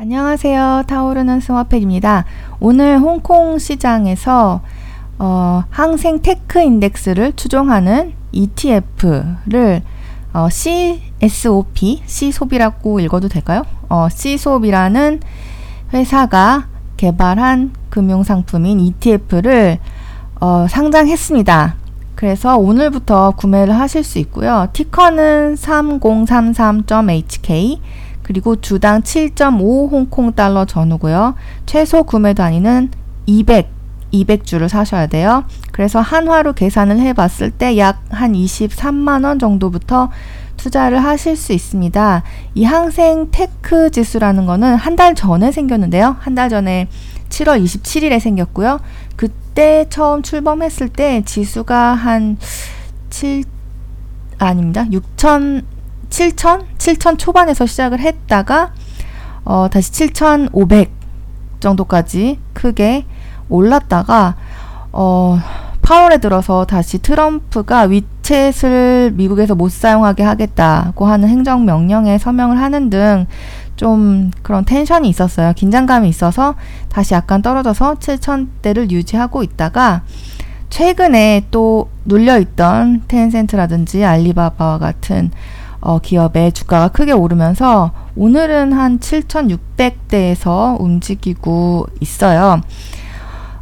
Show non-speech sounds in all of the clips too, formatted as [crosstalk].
안녕하세요. 타오르는 스마팩입니다. 오늘 홍콩 시장에서 어, 항셍 테크 인덱스를 추종하는 ETF를 어, CSOP, C솝이라고 읽어도 될까요? 어, C솝이라는 회사가 개발한 금융상품인 ETF를 어, 상장했습니다. 그래서 오늘부터 구매를 하실 수 있고요. ticker는 3033.HK 그리고 주당 7.5 홍콩 달러 전후고요. 최소 구매 단위는 200 200주를 사셔야 돼요. 그래서 한화로 계산을 해 봤을 때 약 한 23만 원 정도부터 투자를 하실 수 있습니다. 이 항셍 테크 지수라는 거는 한 달 전에 생겼는데요. 한 달 전에 7월 27일에 생겼고요. 그때 처음 출범했을 때 지수가 한 7, 아닙니다. 6천, 7천? 7천 초반에서 시작을 했다가, 어, 다시 7,500 정도까지 크게 올랐다가, 어, 8월에 들어서 다시 트럼프가 위챗을 미국에서 못 사용하게 하겠다고 하는 행정 명령에 서명을 하는 등 좀 그런 텐션이 있었어요. 긴장감이 있어서 다시 약간 떨어져서 7천대를 유지하고 있다가 최근에 또 눌려 있던 텐센트라든지 알리바바와 같은 어, 기업의 주가가 크게 오르면서 오늘은 한 7,600대에서 움직이고 있어요.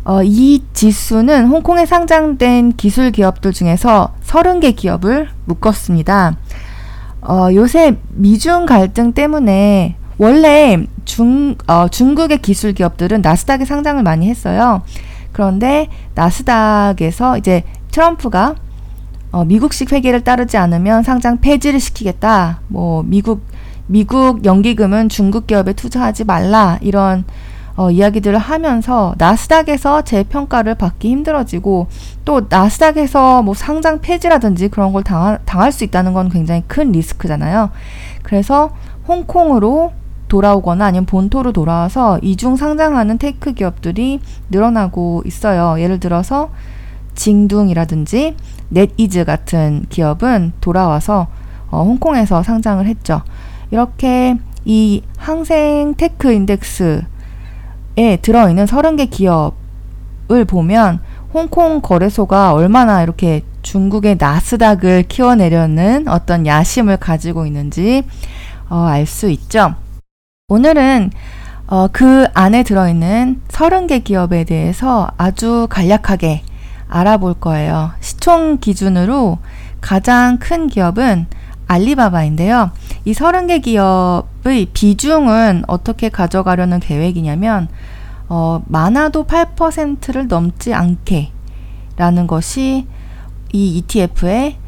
어, 이 지수는 홍콩에 상장된 기술 기업들 중에서 30개 기업을 묶었습니다. 어, 요새 미중 갈등 때문에 원래 중, 어, 중국의 기술 기업들은 나스닥에 상장을 많이 했어요. 그런데 나스닥에서 이제 트럼프가 어, 미국식 회계를 따르지 않으면 상장 폐지를 시키겠다. 뭐 미국 미국 연기금은 중국 기업에 투자하지 말라 이런 어, 이야기들을 하면서 나스닥에서 재평가를 받기 힘들어지고 또 나스닥에서 뭐 상장 폐지라든지 그런 걸 당하, 당할 수 있다는 건 굉장히 큰 리스크잖아요. 그래서 홍콩으로 돌아오거나 아니면 본토로 돌아와서 이중 상장하는 tech 기업들이 늘어나고 있어요. 예를 들어서 징둥이라든지 넷이즈 같은 기업은 돌아와서 어, 홍콩에서 상장을 했죠. 이렇게 이 항셍 테크 인덱스 에 들어있는 30개 기업을 보면 홍콩 거래소가 얼마나 이렇게 중국의 나스닥을 키워내려는 어떤 야심을 가지고 있는지 어, 알 수 있죠. 오늘은 어, 그 안에 들어있는 30개 기업에 대해서 아주 간략하게 알아볼 거예요. 시총 기준으로 가장 큰 기업은 알리바바인데요. 이 30개 기업의 비중은 어떻게 가져가려는 계획이냐면, 어, 많아도 8%를 넘지 않게 라는 것이 이 ETF의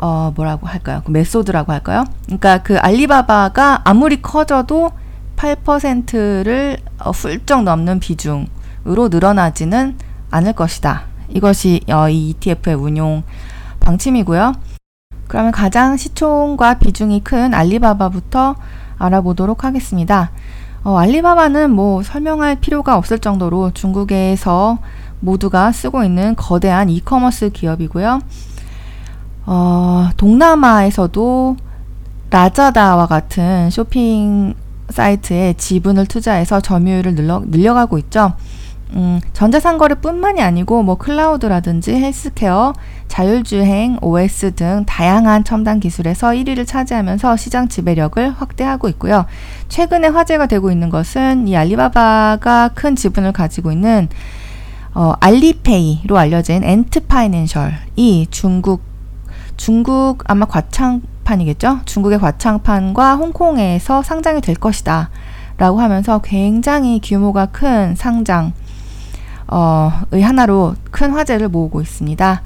어, 뭐라고 할까요? 그 메소드라고 할까요? 그러니까 그 알리바바가 아무리 커져도 8%를 어, 훌쩍 넘는 비중으로 늘어나지는 않을 것이다. 이것이 어, 이 ETF의 운용 방침이고요. 그러면 가장 시총과 비중이 큰 알리바바부터 알아보도록 하겠습니다. 어, 알리바바는 뭐 설명할 필요가 없을 정도로 중국에서 모두가 쓰고 있는 거대한 이커머스 기업이고요. 어, 동남아에서도 라자다와 같은 쇼핑 사이트에 지분을 투자해서 점유율을 늘려, 늘려가고 있죠. 음, 전자상거래뿐만이 아니고 뭐 클라우드라든지 헬스케어, 자율주행, OS 등 다양한 첨단 기술에서 1위를 차지하면서 시장 지배력을 확대하고 있고요. 최근에 화제가 되고 있는 것은 이 알리바바가 큰 지분을 가지고 있는 어, 알리페이로 알려진 엔트파이낸셜이 중국 중국 아마 과창판이겠죠? 중국의 과창판과 홍콩에서 상장이 될 것이다. 라고 하면서 굉장히 규모가 큰 상장 어, 의 하나로 큰 화제를 모으고 있습니다.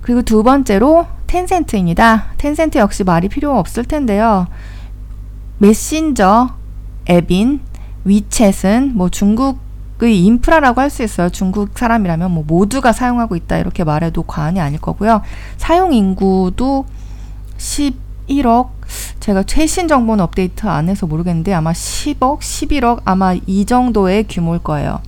그리고 두 번째로 텐센트입니다. 텐센트 역시 말이 필요 없을 텐데요. 메신저 앱인 위챗은 뭐 중국의 인프라라고 할 수 있어요. 중국 사람이라면 뭐 모두가 사용하고 있다 이렇게 말해도 과언이 아닐 거고요. 사용 인구도 11억 제가 최신 정보는 업데이트 안 해서 모르겠는데 아마 10억, 11억 아마 이 정도의 규모일 거예요.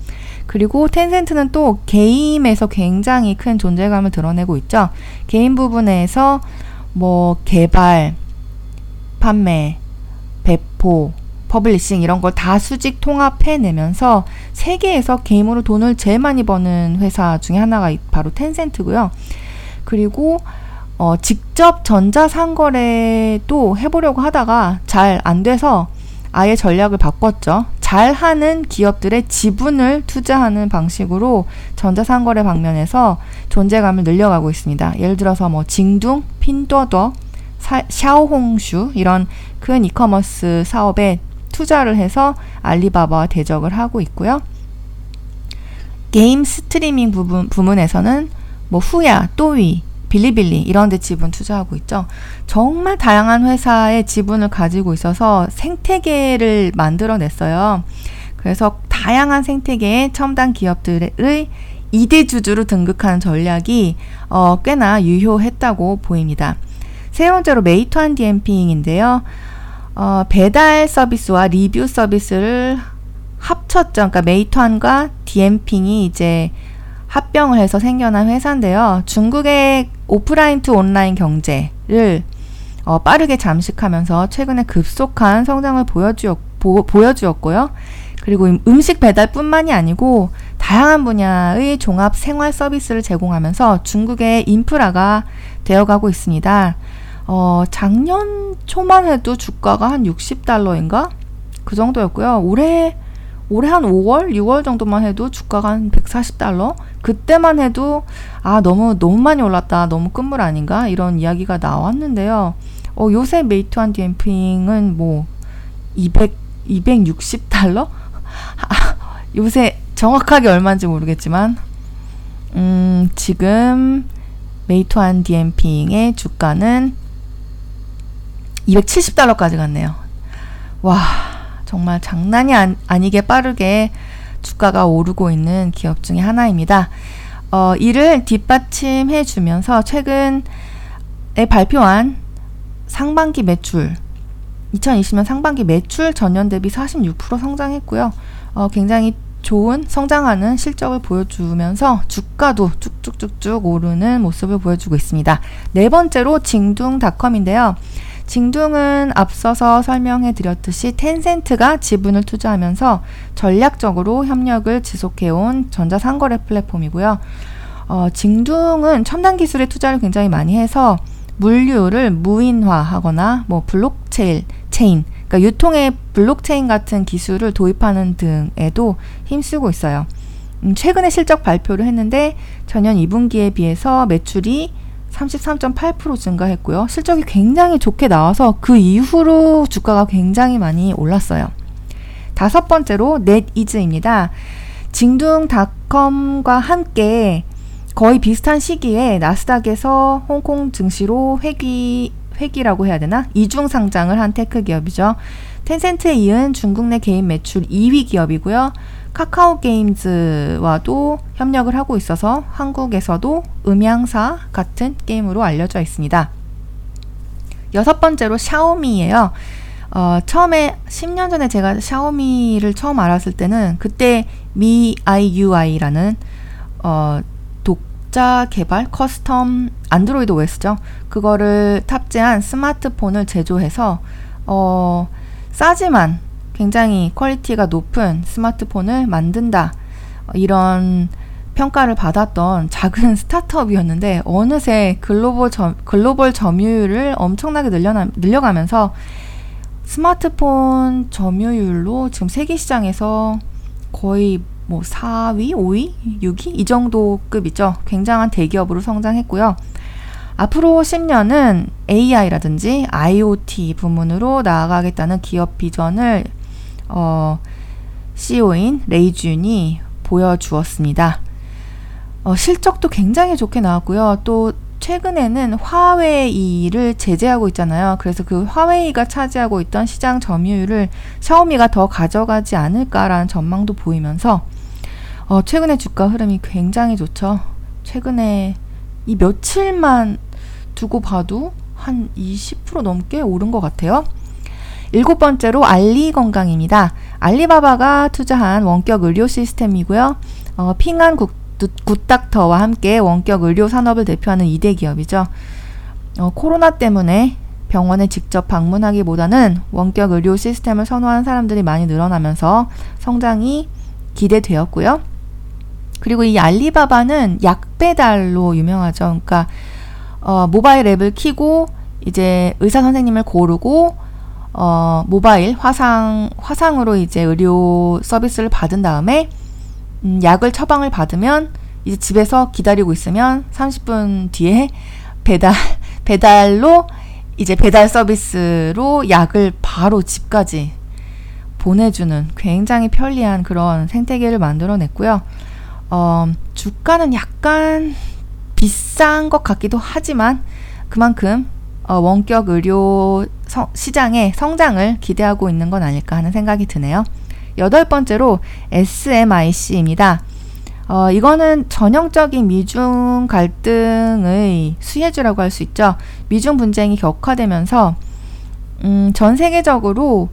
그리고 텐센트는 또 게임에서 굉장히 큰 존재감을 드러내고 있죠. 게임 부분에서 뭐 개발, 판매, 배포, publishing 이런 걸 다 수직 통합해내면서 세계에서 게임으로 돈을 제일 많이 버는 회사 중에 하나가 바로 텐센트고요. 그리고 어, 직접 전자상거래도 해보려고 하다가 잘 안 돼서 아예 전략을 바꿨죠. 잘하는 기업들의 지분을 투자하는 방식으로 전자상거래 방면에서 존재감을 늘려가고 있습니다. 예를 들어서 뭐 징둥, 핀도더, 샤오홍슈 이런 큰 이커머스 사업에 투자를 해서 알리바바와 대적을 하고 있고요. 게임 스트리밍 부분, 부문에서는 뭐 후야, 또위, 빌리빌리 이런 데 지분 투자하고 있죠. 정말 다양한 회사의 지분을 가지고 있어서 생태계를 만들어냈어요. 그래서 다양한 생태계의 첨단 기업들의 2대 주주로 등극하는 전략이 어, 꽤나 유효했다고 보입니다. 세 번째로 메이투안 디엔핑인데요. 어, 배달 서비스와 리뷰 서비스를 합쳤죠. 그러니까 메이투안과 디엔핑이 이제 합병을 해서 생겨난 회사인데요. 중국의 offline to online 경제를 어, 빠르게 잠식하면서 최근에 급속한 성장을 보여주었, 보, 보여주었고요. 그리고 음식 배달뿐만이 아니고 다양한 분야의 종합 생활 서비스를 제공하면서 중국의 인프라가 되어가고 있습니다. 어, 작년 초만 해도 주가가 한 60달러인가? 그 정도였고요. 올해 올해 한 5월, 6월 정도만 해도 주가가 한 140달러? 그때만 해도 아, 너무 너무 많이 올랐다. 너무 끝물 아닌가? 이런 이야기가 나왔는데요. 어, 요새 메이투한 디엠핑은 뭐 200, 260달러? [laughs] 요새 정확하게 얼마인지 모르겠지만 음, 지금 메이투한 디엠핑의 주가는 270달러까지 갔네요. 와, 정말 장난이 아니, 게 빠르게 주가가 오르고 있는 기업 중에 하나입니다. 어, 이를 뒷받침해 주면서 최근에 발표한 상반기 매출 2020년 상반기 매출 전년 대비 46% 성장했고요. 어, 굉장히 좋은 성장하는 실적을 보여주면서 주가도 쭉쭉쭉쭉 오르는 모습을 보여주고 있습니다. 네 번째로 징둥닷컴인데요. 징둥은 앞서서 설명해 드렸듯이 텐센트가 지분을 투자하면서 전략적으로 협력을 지속해온 전자상거래 플랫폼이고요. 어, 징둥은 첨단 기술에 투자를 굉장히 많이 해서 물류를 무인화하거나 뭐 블록체인, 체인, 그러니까 유통의 블록체인 같은 기술을 도입하는 등에도 힘쓰고 있어요. 음, 최근에 실적 발표를 했는데 전년 2분기에 비해서 매출이 33.8% 증가했고요. 실적이 굉장히 좋게 나와서 그 이후로 주가가 굉장히 많이 올랐어요. 다섯 번째로 넷이즈입니다. 징둥닷컴과 함께 거의 비슷한 시기에 나스닥에서 홍콩 증시로 회귀 회귀라고 해야 되나? 이중 상장을 한 tech 기업이죠. 텐센트에 이은 중국 내 게임 매출 2위 기업이고요. 카카오 게임즈와도 협력을 하고 있어서 한국에서도 음양사 같은 게임으로 알려져 있습니다. 여섯 번째로 샤오미예요. 어, 처음에 10년 전에 제가 샤오미를 처음 알았을 때는 그때 MIUI라는 어, 독자 개발 custom 안드로이드 OS죠. 그거를 탑재한 스마트폰을 제조해서 어, 싸지만 굉장히 퀄리티가 높은 스마트폰을 만든다. 이런 평가를 받았던 작은 [laughs] 스타트업이었는데 어느새 글로벌 점, 글로벌 점유율을 엄청나게 늘려나, 늘려가면서 스마트폰 점유율로 지금 세계 시장에서 거의 뭐 4위, 5위, 6위 이 정도 급이죠. 굉장한 대기업으로 성장했고요. 앞으로 10년은 AI라든지 IoT 부문으로 나아가겠다는 기업 비전을 어, CEO인 레이준이 보여주었습니다. 어, 실적도 굉장히 좋게 나왔고요. 또 최근에는 화웨이를 제재하고 있잖아요. 그래서 그 화웨이가 차지하고 있던 시장 점유율을 샤오미가 더 가져가지 않을까라는 전망도 보이면서 어, 최근에 주가 흐름이 굉장히 좋죠. 최근에 이 며칠만 두고 봐도 한 20% 넘게 오른 것 같아요. 일곱 번째로 알리 건강입니다. 알리바바가 투자한 원격 의료 시스템이고요. 어, 핑한 국, 굿닥터와 함께 원격 의료 산업을 대표하는 2대 기업이죠. 어, 코로나 때문에 병원에 직접 방문하기보다는 원격 의료 시스템을 선호하는 사람들이 많이 늘어나면서 성장이 기대되었고요. 그리고 이 알리바바는 약 배달로 유명하죠. 그러니까 어, 모바일 앱을 키고 이제 의사 선생님을 고르고 어, 모바일 화상 화상으로 이제 의료 서비스를 받은 다음에 음, 약을 처방을 받으면 이제 집에서 기다리고 있으면 30분 뒤에 배달 [laughs] 배달로 이제 배달 서비스로 약을 바로 집까지 보내주는 굉장히 편리한 그런 생태계를 만들어냈고요. 어, 주가는 약간 비싼 것 같기도 하지만 그만큼 어, 원격 의료 성, 시장의 성장을 기대하고 있는 건 아닐까 하는 생각이 드네요. 여덟 번째로 SMIC입니다. 어, 이거는 전형적인 미중 갈등의 수혜주라고 할 수 있죠. 미중 분쟁이 격화되면서 음, 전 세계적으로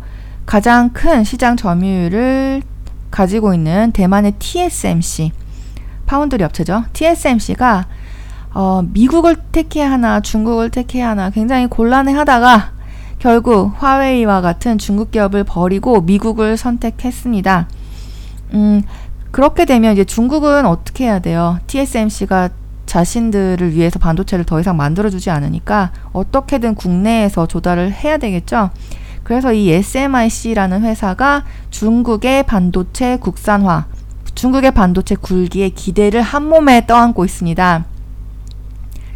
가장 큰 시장 점유율을 가지고 있는 대만의 TSMC 파운드리 업체죠. TSMC가 어, 미국을 택해야 하나 중국을 택해야 하나 굉장히 곤란해 하다가 결국 화웨이와 같은 중국 기업을 버리고 미국을 선택했습니다. 음, 그렇게 되면 이제 중국은 어떻게 해야 돼요? TSMC가 자신들을 위해서 반도체를 더 이상 만들어주지 않으니까 어떻게든 국내에서 조달을 해야 되겠죠? 그래서 이 SMIC라는 회사가 중국의 반도체 국산화, 중국의 반도체 굴기에 기대를 한 몸에 떠안고 있습니다.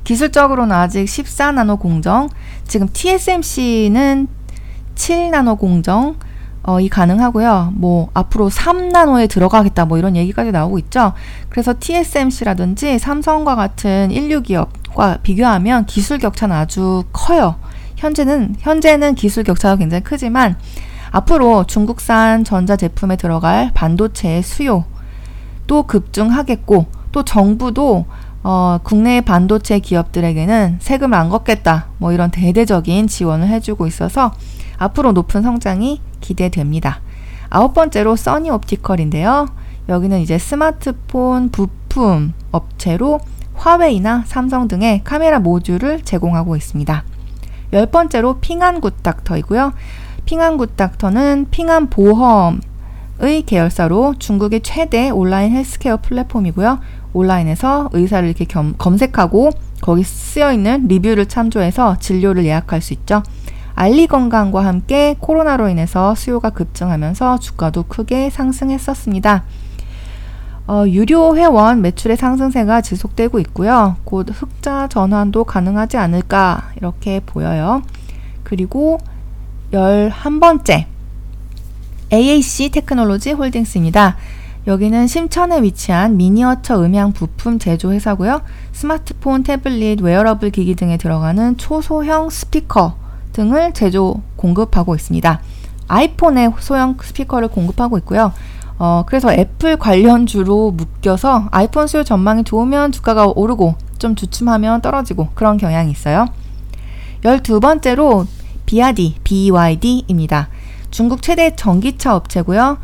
기술적으로는 아직 14나노 공정, 지금 TSMC는 7나노 공정, 어, 이 가능하고요. 뭐 앞으로 3나노에 들어가겠다 뭐 이런 얘기까지 나오고 있죠. 그래서 TSMC라든지 삼성과 같은 인류 기업과 비교하면 기술 격차는 아주 커요. 현재는 현재는 기술 격차가 굉장히 크지만 앞으로 중국산 전자 제품에 들어갈 반도체의 수요 또 급증하겠고 또 정부도 어, 국내 반도체 기업들에게는 세금을 안 걷겠다. 뭐 이런 대대적인 지원을 해주고 있어서 앞으로 높은 성장이 기대됩니다. 아홉 번째로 써니 옵티컬인데요. 여기는 이제 스마트폰 부품 업체로 화웨이나 삼성 등의 카메라 모듈을 제공하고 있습니다. 열 번째로 핑안굿닥터이고요. 핑안굿닥터는 핑안보험의 계열사로 중국의 최대 온라인 헬스케어 플랫폼이고요. 온라인에서 의사를 이렇게 겸, 검색하고 거기 쓰여 있는 리뷰를 참조해서 진료를 예약할 수 있죠. 알리 건강과 함께 코로나로 인해서 수요가 급증하면서 주가도 크게 상승했었습니다. 어, 유료 회원 매출의 상승세가 지속되고 있고요. 곧 흑자 전환도 가능하지 않을까 이렇게 보여요. 그리고 11번째 AAC 테크놀로지 홀딩스입니다. 여기는 심천에 위치한 미니어처 음향 부품 제조 회사고요. 스마트폰, 태블릿, 웨어러블 기기 등에 들어가는 초소형 스피커 등을 제조 공급하고 있습니다. 아이폰의 소형 스피커를 공급하고 있고요. 어, 그래서 애플 관련주로 묶여서 아이폰 수요 전망이 좋으면 주가가 오르고 좀 주춤하면 떨어지고 그런 경향이 있어요. 열두 번째로 비아디, BYD입니다. 중국 최대 전기차 업체고요.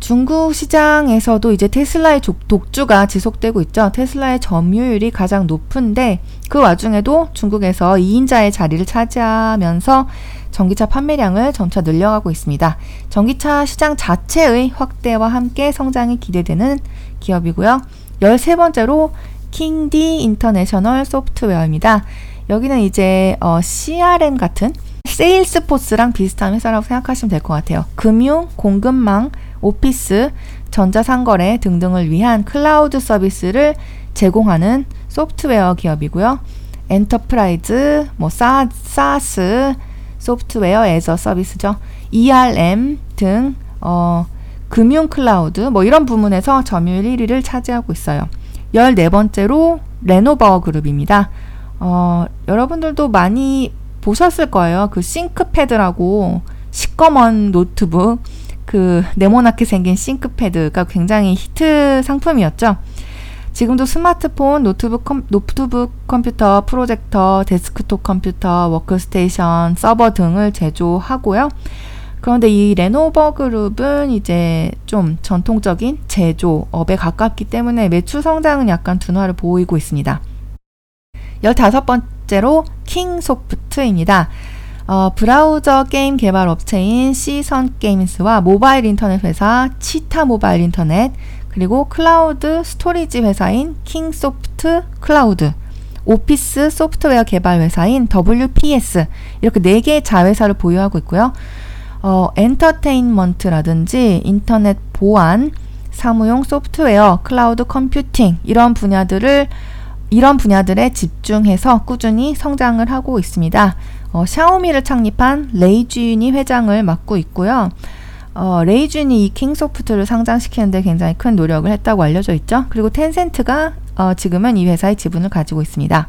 중국 시장에서도 이제 테슬라의 독주가 지속되고 있죠. 테슬라의 점유율이 가장 높은데 그 와중에도 중국에서 2인자의 자리를 차지하면서 전기차 판매량을 점차 늘려가고 있습니다. 전기차 시장 자체의 확대와 함께 성장이 기대되는 기업이고요. 13번째로 Kingdee International Software입니다. 여기는 이제 어, CRM 같은 Salesforce랑 비슷한 회사라고 생각하시면 될 것 같아요. 금융, 공급망, 오피스, 전자상거래 등등을 위한 클라우드 서비스를 제공하는 소프트웨어 기업이고요. enterprise, 뭐 사, SaaS, software as a service죠. ERP 등 어, 금융 클라우드 뭐 이런 부문에서 점유율 1위를 차지하고 있어요. 14번째로 레노버 그룹입니다. 어, 여러분들도 많이 보셨을 거예요. 그 ThinkPad라고 시꺼먼 노트북 그 네모나게 생긴 ThinkPad가 굉장히 히트 상품이었죠. 지금도 스마트폰, 노트북, 컴, 노트북 컴퓨터, 프로젝터, 데스크톱 컴퓨터, 워크스테이션, 서버 등을 제조하고요. 그런데 이 레노버 그룹은 이제 좀 전통적인 제조업에 가깝기 때문에 매출 성장은 약간 둔화를 보이고 있습니다. 열다섯 번째로 Kingsoft입니다. 어, 브라우저 게임 개발 업체인 Seasun Games와 모바일 인터넷 회사 Cheetah Mobile 인터넷 그리고 클라우드 storage 회사인 Kingsoft Cloud 오피스 소프트웨어 개발 회사인 WPS 이렇게 네 개의 자회사를 보유하고 있고요. 어, 엔터테인먼트라든지 인터넷 보안, 사무용 소프트웨어, 클라우드 컴퓨팅 이런 분야들을 이런 분야들에 집중해서 꾸준히 성장을 하고 있습니다. 어, 샤오미를 창립한 레이준이 회장을 맡고 있고요. 어, 레이준이 이 Kingsoft를 상장시키는데 굉장히 큰 노력을 했다고 알려져 있죠. 그리고 텐센트가 어, 지금은 이 회사의 지분을 가지고 있습니다.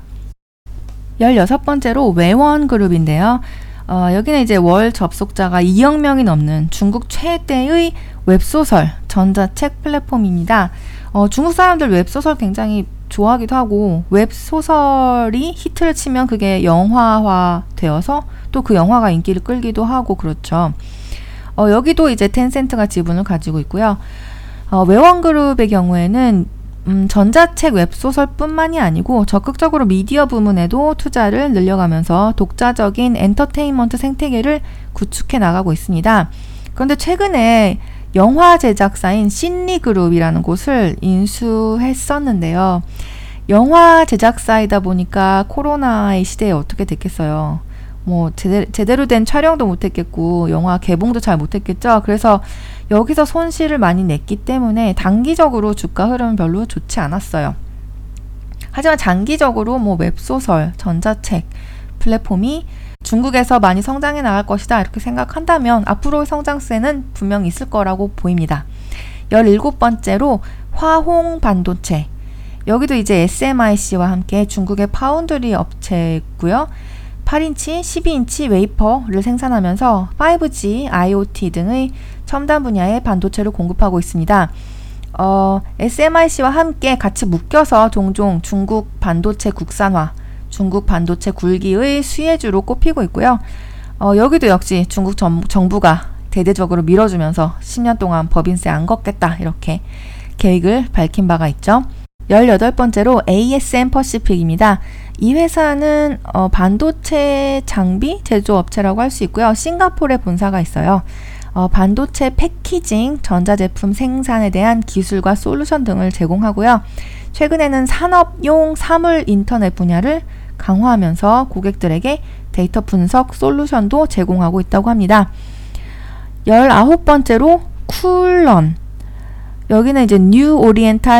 16번째로 웨원 그룹인데요. 어, 여기는 이제 월 접속자가 2억 명이 넘는 중국 최대의 웹소설 전자책 플랫폼입니다. 어, 중국 사람들 웹소설 굉장히 좋아하기도 하고 웹 소설이 히트를 치면 그게 영화화 되어서 또 그 영화가 인기를 끌기도 하고 그렇죠. 어, 여기도 이제 텐센트가 지분을 가지고 있고요. 어, 외원그룹의 경우에는 음, 전자책 웹소설뿐만이 아니고 적극적으로 미디어 부문에도 투자를 늘려가면서 독자적인 엔터테인먼트 생태계를 구축해 나가고 있습니다. 그런데 최근에 영화 제작사인 신리그룹이라는 곳을 인수했었는데요. 영화 제작사이다 보니까 코로나의 시대에 어떻게 됐겠어요. 뭐 제대, 제대로 된 촬영도 못했겠고 영화 개봉도 잘 못했겠죠. 그래서 여기서 손실을 많이 냈기 때문에 단기적으로 주가 흐름은 별로 좋지 않았어요. 하지만 장기적으로 뭐 웹소설, 전자책 플랫폼이 중국에서 많이 성장해 나갈 것이다 이렇게 생각한다면 앞으로의 성장세는 분명 있을 거라고 보입니다. 17번째로 화홍 반도체. 여기도 이제 SMIC와 함께 중국의 파운드리 업체고요. 8인치, 12인치 웨이퍼를 생산하면서 5G, IoT 등의 첨단 분야의 반도체를 공급하고 있습니다. 어, SMIC와 함께 같이 묶여서 종종 중국 반도체 국산화, 중국 반도체 굴기의 수혜주로 꼽히고 있고요. 어, 여기도 역시 중국 정, 정부가 대대적으로 밀어주면서 10년 동안 법인세 안 걷겠다 이렇게 계획을 밝힌 바가 있죠. 18번째로 ASM 퍼시픽입니다. 이 회사는 어, 반도체 장비 제조업체라고 할 수 있고요. 싱가포르에 본사가 있어요. 어, 반도체 패키징, 전자제품 생산에 대한 기술과 솔루션 등을 제공하고요. 최근에는 산업용 사물 인터넷 분야를 강화하면서 고객들에게 데이터 분석 솔루션도 제공하고 있다고 합니다. 19번째로 Koolearn. 여기는 이제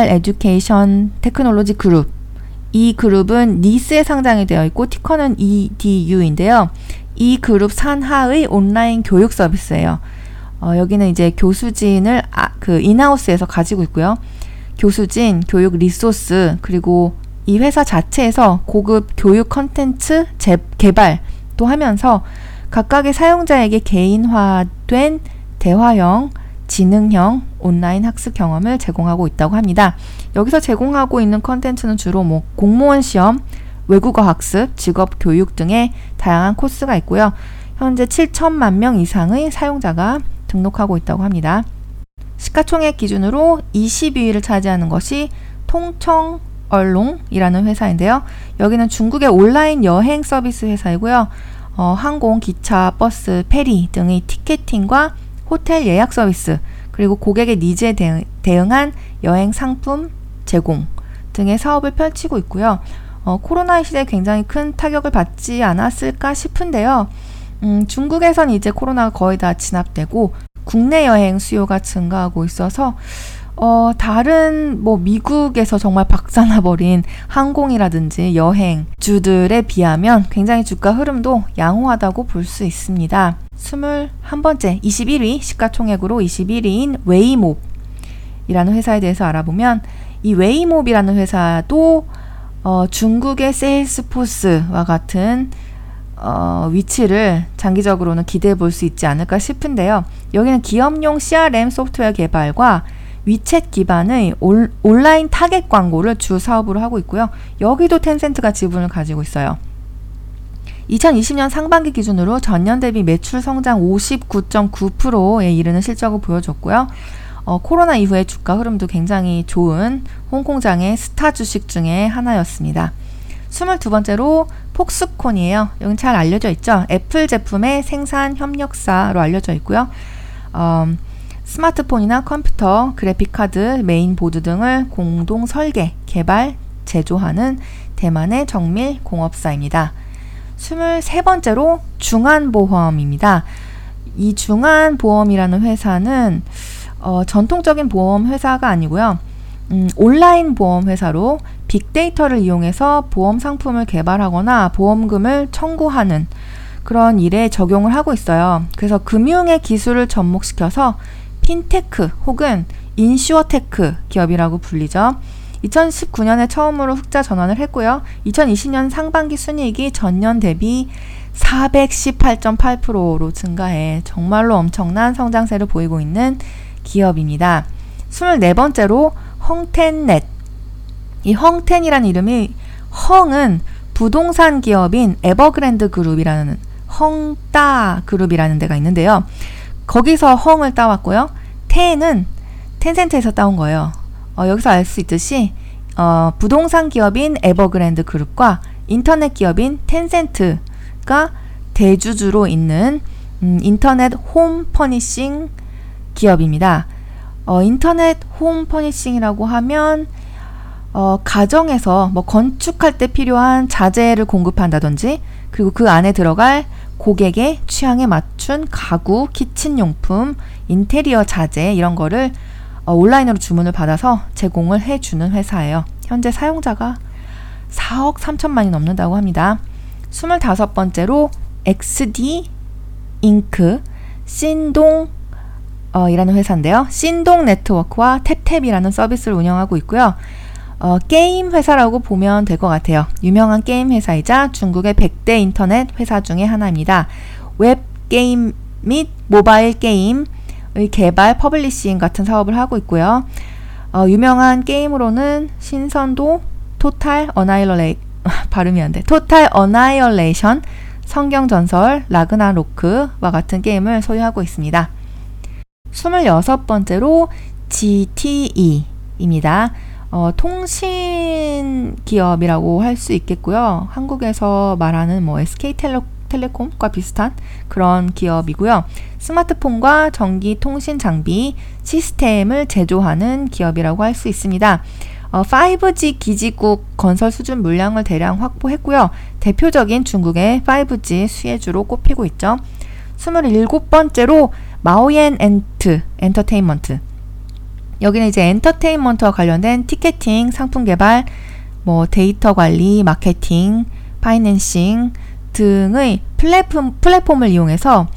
Education Technology Group. 이 그룹은 NYSE에 상장이 되어 있고 티커는 EDU인데요. 이 그룹 산하의 온라인 교육 서비스예요. 어, 여기는 이제 교수진을 아, 그 in-house에서 가지고 있고요. 교수진, 교육 resource, 그리고 이 회사 자체에서 고급 교육 컨텐츠 개발도 하면서 각각의 사용자에게 개인화된 대화형, 지능형 온라인 학습 경험을 제공하고 있다고 합니다. 여기서 제공하고 있는 컨텐츠는 주로 뭐 공무원 시험, 외국어 학습, 직업 교육 등의 다양한 코스가 있고요. 현재 7천만 명 이상의 사용자가 등록하고 있다고 합니다. 시가총액 기준으로 22위를 차지하는 것이 통청 얼롱이라는 회사인데요. 여기는 중국의 온라인 여행 서비스 회사이고요. 어, 항공, 기차, 버스, 페리 등의 ticketing과 호텔 예약 서비스, 그리고 고객의 needs에 대응, 한 여행 상품 제공 등의 사업을 펼치고 있고요. 어, 코로나 시대에 굉장히 큰 타격을 받지 않았을까 싶은데요. 음, 중국에선 이제 코로나가 거의 다 진압되고 국내 여행 수요가 증가하고 있어서 어, 다른 뭐 미국에서 정말 박살나버린 항공이라든지 여행주들에 비하면 굉장히 주가 흐름도 양호하다고 볼 수 있습니다. 21번째, 21위 시가총액으로 21위인 Weimob이라는 회사에 대해서 알아보면 이 Weimob이라는 회사도 어, 중국의 Salesforce와 같은 어, 위치를 장기적으로는 기대해 볼 수 있지 않을까 싶은데요. 여기는 기업용 CRM 소프트웨어 개발과 위챗 기반의 올, 온라인 타겟 광고를 주 사업으로 하고 있고요. 여기도 텐센트가 지분을 가지고 있어요. 2020년 상반기 기준으로 전년 대비 매출 성장 59.9%에 이르는 실적을 보여줬고요. 어, 코로나 이후의 주가 흐름도 굉장히 좋은 홍콩장의 스타 주식 중에 하나였습니다. 22번째로 폭스콘이에요. 여긴 잘 알려져 있죠. 애플 제품의 생산 협력사로 알려져 있고요. 어, 스마트폰이나 컴퓨터, 그래픽카드, 메인보드 등을 공동 설계, 개발, 제조하는 대만의 정밀 공업사입니다. 23번째로 중안보험입니다. 이 중안보험이라는 회사는 어, 전통적인 보험 회사가 아니고요. 음, 온라인 보험 회사로 빅데이터를 이용해서 보험 상품을 개발하거나 보험금을 청구하는 그런 일에 적용을 하고 있어요. 그래서 금융에 기술을 접목시켜서 핀테크 혹은 InsurTech 기업이라고 불리죠. 2019년에 처음으로 흑자 전환을 했고요. 2020년 상반기 순이익이 전년 대비 418.8%로 증가해 정말로 엄청난 성장세를 보이고 있는 기업입니다. 24번째로 헝텐넷. 이 헝텐이라는 이름이 헝은 부동산 기업인 에버그랜드 그룹이라는 헝따 그룹이라는 데가 있는데요. 거기서 헝을 따왔고요. 텐은 텐센트에서 따온 거예요. 어, 여기서 알 수 있듯이 어, 부동산 기업인 에버그랜드 그룹과 인터넷 기업인 텐센트가 대주주로 있는 음, 인터넷 home furnishing 기업입니다. 어, 인터넷 home furnishing이라고 하면 어, 가정에서 뭐 건축할 때 필요한 자재를 공급한다든지 그리고 그 안에 들어갈 고객의 취향에 맞춘 가구, 키친용품, 인테리어 자재 이런 거를 어, 온라인으로 주문을 받아서 제공을 해주는 회사예요. 현재 사용자가 4억 3천만이 넘는다고 합니다. 25번째로 XD 잉크 신동 어, 이라는 회사인데요. 신동 네트워크와 탭탭이라는 서비스를 운영하고 있고요. 어, 게임 회사라고 보면 될 것 같아요. 유명한 게임 회사이자 중국의 100대 인터넷 회사 중의 하나입니다. 웹 게임 및 모바일 게임의 개발, publishing 같은 사업을 하고 있고요. 어, 유명한 게임으로는 신선도, Total Annihila- [laughs] 발음이 안 돼. Total Annihilation, 성경 전설, 라그나로크와 같은 게임을 소유하고 있습니다. 26번째로 GTE입니다. 어, 통신 기업이라고 할 수 있겠고요. 한국에서 말하는 뭐 SK텔레 텔레콤과 비슷한 그런 기업이고요. 스마트폰과 전기 통신 장비 시스템을 제조하는 기업이라고 할 수 있습니다. 어, 5G 기지국 건설 수준 물량을 대량 확보했고요. 대표적인 중국의 5G 수혜주로 꼽히고 있죠. 27번째로 마오옌 엔트 엔터테인먼트 여기는 이제 엔터테인먼트와 관련된 티켓팅, 상품 개발, 뭐 데이터 관리, 마케팅, financing 등의 플랫폼, 플랫폼을 이용해서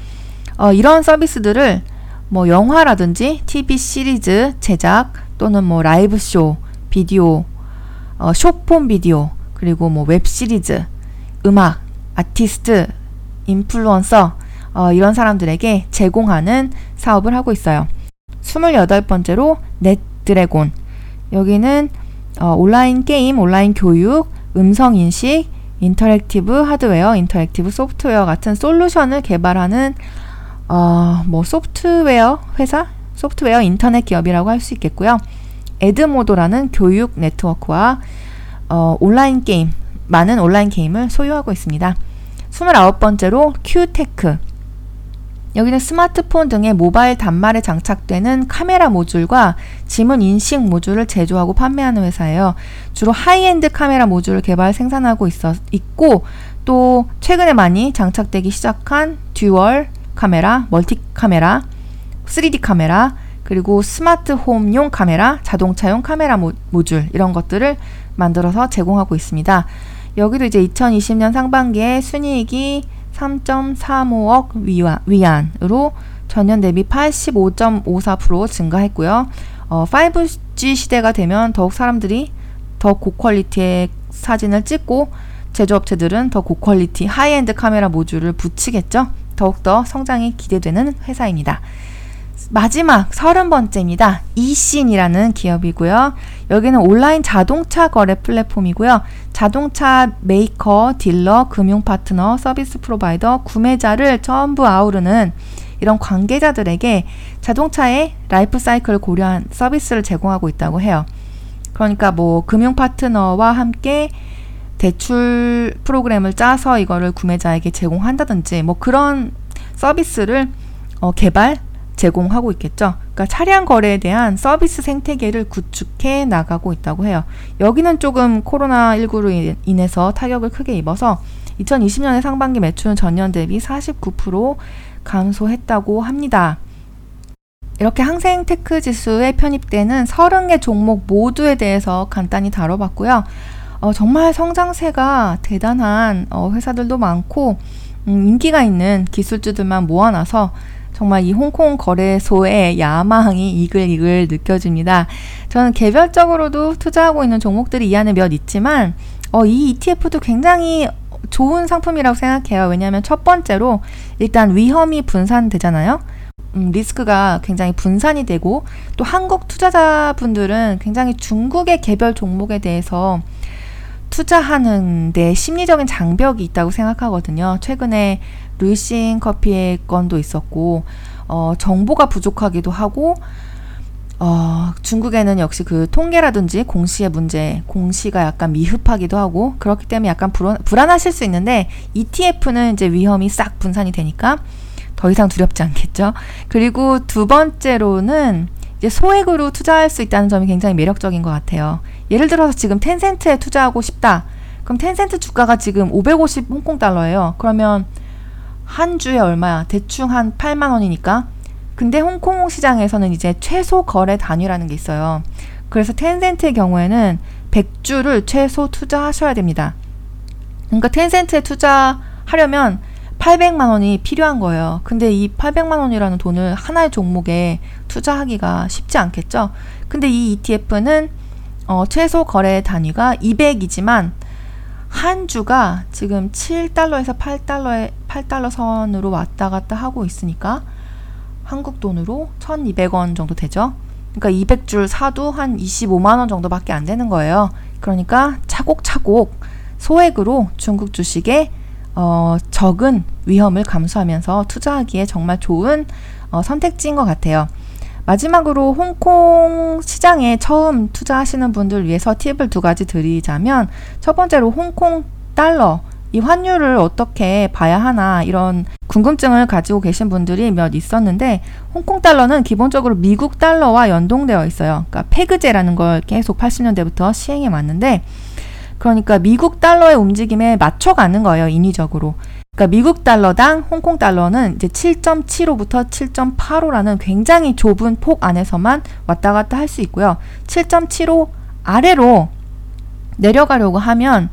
어, 이런 서비스들을 뭐 영화라든지 TV 시리즈 제작 또는 뭐 라이브 쇼, 비디오, 어, 쇼폼 비디오 그리고 뭐 웹 시리즈, 음악, 아티스트, 인플루언서 어, 이런 사람들에게 제공하는 사업을 하고 있어요. 28번째로 넷드래곤. 여기는 어, 온라인 게임, 온라인 교육, 음성 인식, interactive 하드웨어, interactive 소프트웨어 같은 솔루션을 개발하는 어, 뭐 소프트웨어 회사, 소프트웨어 인터넷 기업이라고 할 수 있겠고요. 에드모도라는 교육 네트워크와 어, 온라인 게임, 많은 온라인 게임을 소유하고 있습니다. 29번째로 큐테크. 여기는 스마트폰 등의 모바일 단말에 장착되는 카메라 모듈과 지문 인식 모듈을 제조하고 판매하는 회사예요. 주로 하이엔드 카메라 모듈을 개발 생산하고 있어, 있고 또 최근에 많이 장착되기 시작한 dual 카메라, 멀티 카메라, 3D 카메라, 그리고 스마트 홈용 카메라, 자동차용 카메라 모, 모듈 이런 것들을 만들어서 제공하고 있습니다. 여기도 이제 2020년 상반기에 순이익이 3.35억 위안, 위안으로 전년 대비 85.54% 증가했고요. 어, 5G 시대가 되면 더욱 사람들이 더 고quality의 사진을 찍고 제조업체들은 더 고퀄리티 하이엔드 카메라 모듈을 붙이겠죠. 더욱더 성장이 기대되는 회사입니다. 마지막 서른 번째입니다. 이신이라는 기업이고요. 여기는 온라인 자동차 거래 플랫폼이고요. 자동차 메이커, 딜러, 금융 파트너, 서비스 provider, 구매자를 전부 아우르는 이런 관계자들에게 자동차의 라이프 사이클을 고려한 서비스를 제공하고 있다고 해요. 그러니까 뭐 금융 파트너와 함께 대출 프로그램을 짜서 이거를 구매자에게 제공한다든지 뭐 그런 서비스를 어, 개발 제공하고 있겠죠. 그러니까 차량 거래에 대한 서비스 생태계를 구축해 나가고 있다고 해요. 여기는 조금 코로나19로 인해서 타격을 크게 입어서 2020년의 상반기 매출은 전년 대비 49% 감소했다고 합니다. 이렇게 항셍 테크 지수에 편입되는 30개 종목 모두에 대해서 간단히 다뤄봤고요. 어, 정말 성장세가 대단한 어, 회사들도 많고 음, 인기가 있는 기술주들만 모아놔서 정말 이 홍콩 거래소의 야망이 이글이글 느껴집니다. 저는 개별적으로도 투자하고 있는 종목들이 이 안에 몇 있지만 어, 이 ETF도 굉장히 좋은 상품이라고 생각해요. 왜냐하면 첫 번째로 일단 위험이 분산되잖아요. 음, 리스크가 굉장히 분산이 되고 또 한국 투자자분들은 굉장히 중국의 개별 종목에 대해서 투자하는 데 심리적인 장벽이 있다고 생각하거든요. 최근에 루이싱 커피의 건도 있었고 어, 정보가 부족하기도 하고 어, 중국에는 역시 그 통계라든지 공시의 문제, 공시가 약간 미흡하기도 하고 그렇기 때문에 약간 불안, 불안하실 수 있는데 ETF는 이제 위험이 싹 분산이 되니까 더 이상 두렵지 않겠죠. 그리고 두 번째로는 이제 소액으로 투자할 수 있다는 점이 굉장히 매력적인 것 같아요. 예를 들어서 지금 텐센트에 투자하고 싶다. 그럼 텐센트 주가가 지금 550 홍콩 달러예요. 그러면 한 주에 얼마야? 대충 한 8만 원이니까. 근데 홍콩 시장에서는 이제 최소 거래 단위라는 게 있어요. 그래서 텐센트의 경우에는 100주를 최소 투자하셔야 됩니다. 그러니까 텐센트에 투자하려면 800만 원이 필요한 거예요. 근데 이 800만 원이라는 돈을 하나의 종목에 투자하기가 쉽지 않겠죠? 근데 이 ETF는 어, 최소 거래 단위가 200이지만 한 주가 지금 7달러에서 8달러에 8달러 선으로 왔다 갔다 하고 있으니까 한국 돈으로 1,200원 정도 되죠. 그러니까 200줄 사도 한 25만 원 정도밖에 안 되는 거예요. 그러니까 차곡차곡 소액으로 중국 주식에 어, 적은 위험을 감수하면서 투자하기에 정말 좋은 어, 선택지인 것 같아요. 마지막으로 홍콩 시장에 처음 투자하시는 분들 위해서 팁을 두 가지 드리자면 첫 번째로 홍콩 달러 이 환율을 어떻게 봐야 하나 이런 궁금증을 가지고 계신 분들이 몇 있었는데 홍콩 달러는 기본적으로 미국 달러와 연동되어 있어요. 그러니까 페그제라는 걸 계속 80년대부터 시행해 왔는데 그러니까 미국 달러의 움직임에 맞춰가는 거예요, 인위적으로. 그러니까 미국 달러당 홍콩 달러는 이제 7.75부터 7.85라는 굉장히 좁은 폭 안에서만 왔다 갔다 할 수 있고요. 7.75 아래로 내려가려고 하면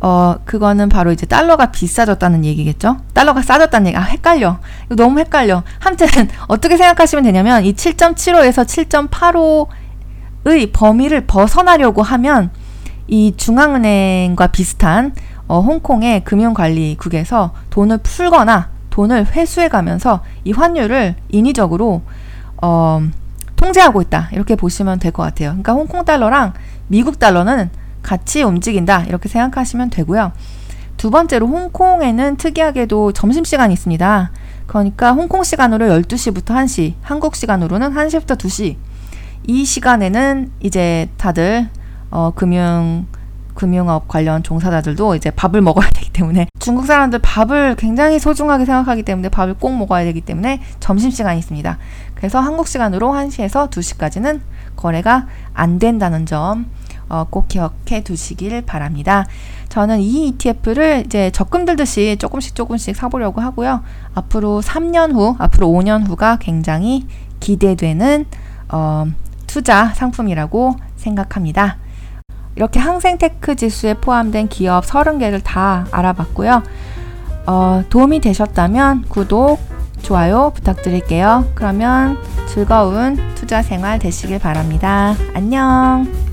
어 그거는 바로 이제 달러가 비싸졌다는 얘기겠죠. 달러가 싸졌다는 얘기. 아 헷갈려. 이거 너무 헷갈려. 아무튼 [laughs] 어떻게 생각하시면 되냐면 이 7.75에서 7.85의 범위를 벗어나려고 하면 이 중앙은행과 비슷한 어, 홍콩의 금융관리국에서 돈을 풀거나 돈을 회수해 가면서 이 환율을 인위적으로 어, 통제하고 있다. 이렇게 보시면 될 것 같아요. 그러니까 홍콩 달러랑 미국 달러는 같이 움직인다. 이렇게 생각하시면 되고요. 두 번째로 홍콩에는 특이하게도 점심시간이 있습니다. 그러니까 홍콩 시간으로 12시부터 1시, 한국 시간으로는 1시부터 2시. 이 시간에는 이제 다들 어, 금융 금융업 관련 종사자들도 이제 밥을 먹어야 되기 때문에 중국 사람들 밥을 굉장히 소중하게 생각하기 때문에 밥을 꼭 먹어야 되기 때문에 점심시간이 있습니다. 그래서 한국 시간으로 1시에서 2시까지는 거래가 안 된다는 점, 어, 꼭 기억해 두시길 바랍니다. 저는 이 ETF를 이제 적금 들듯이 조금씩 조금씩 사보려고 하고요. 앞으로 3년 후, 앞으로 5년 후가 굉장히 기대되는 어, 투자 상품이라고 생각합니다. 이렇게 항생테크 지수에 포함된 기업 30개를 다 알아봤고요. 어, 도움이 되셨다면 구독, 좋아요 부탁드릴게요. 그러면 즐거운 투자 생활 되시길 바랍니다. 안녕!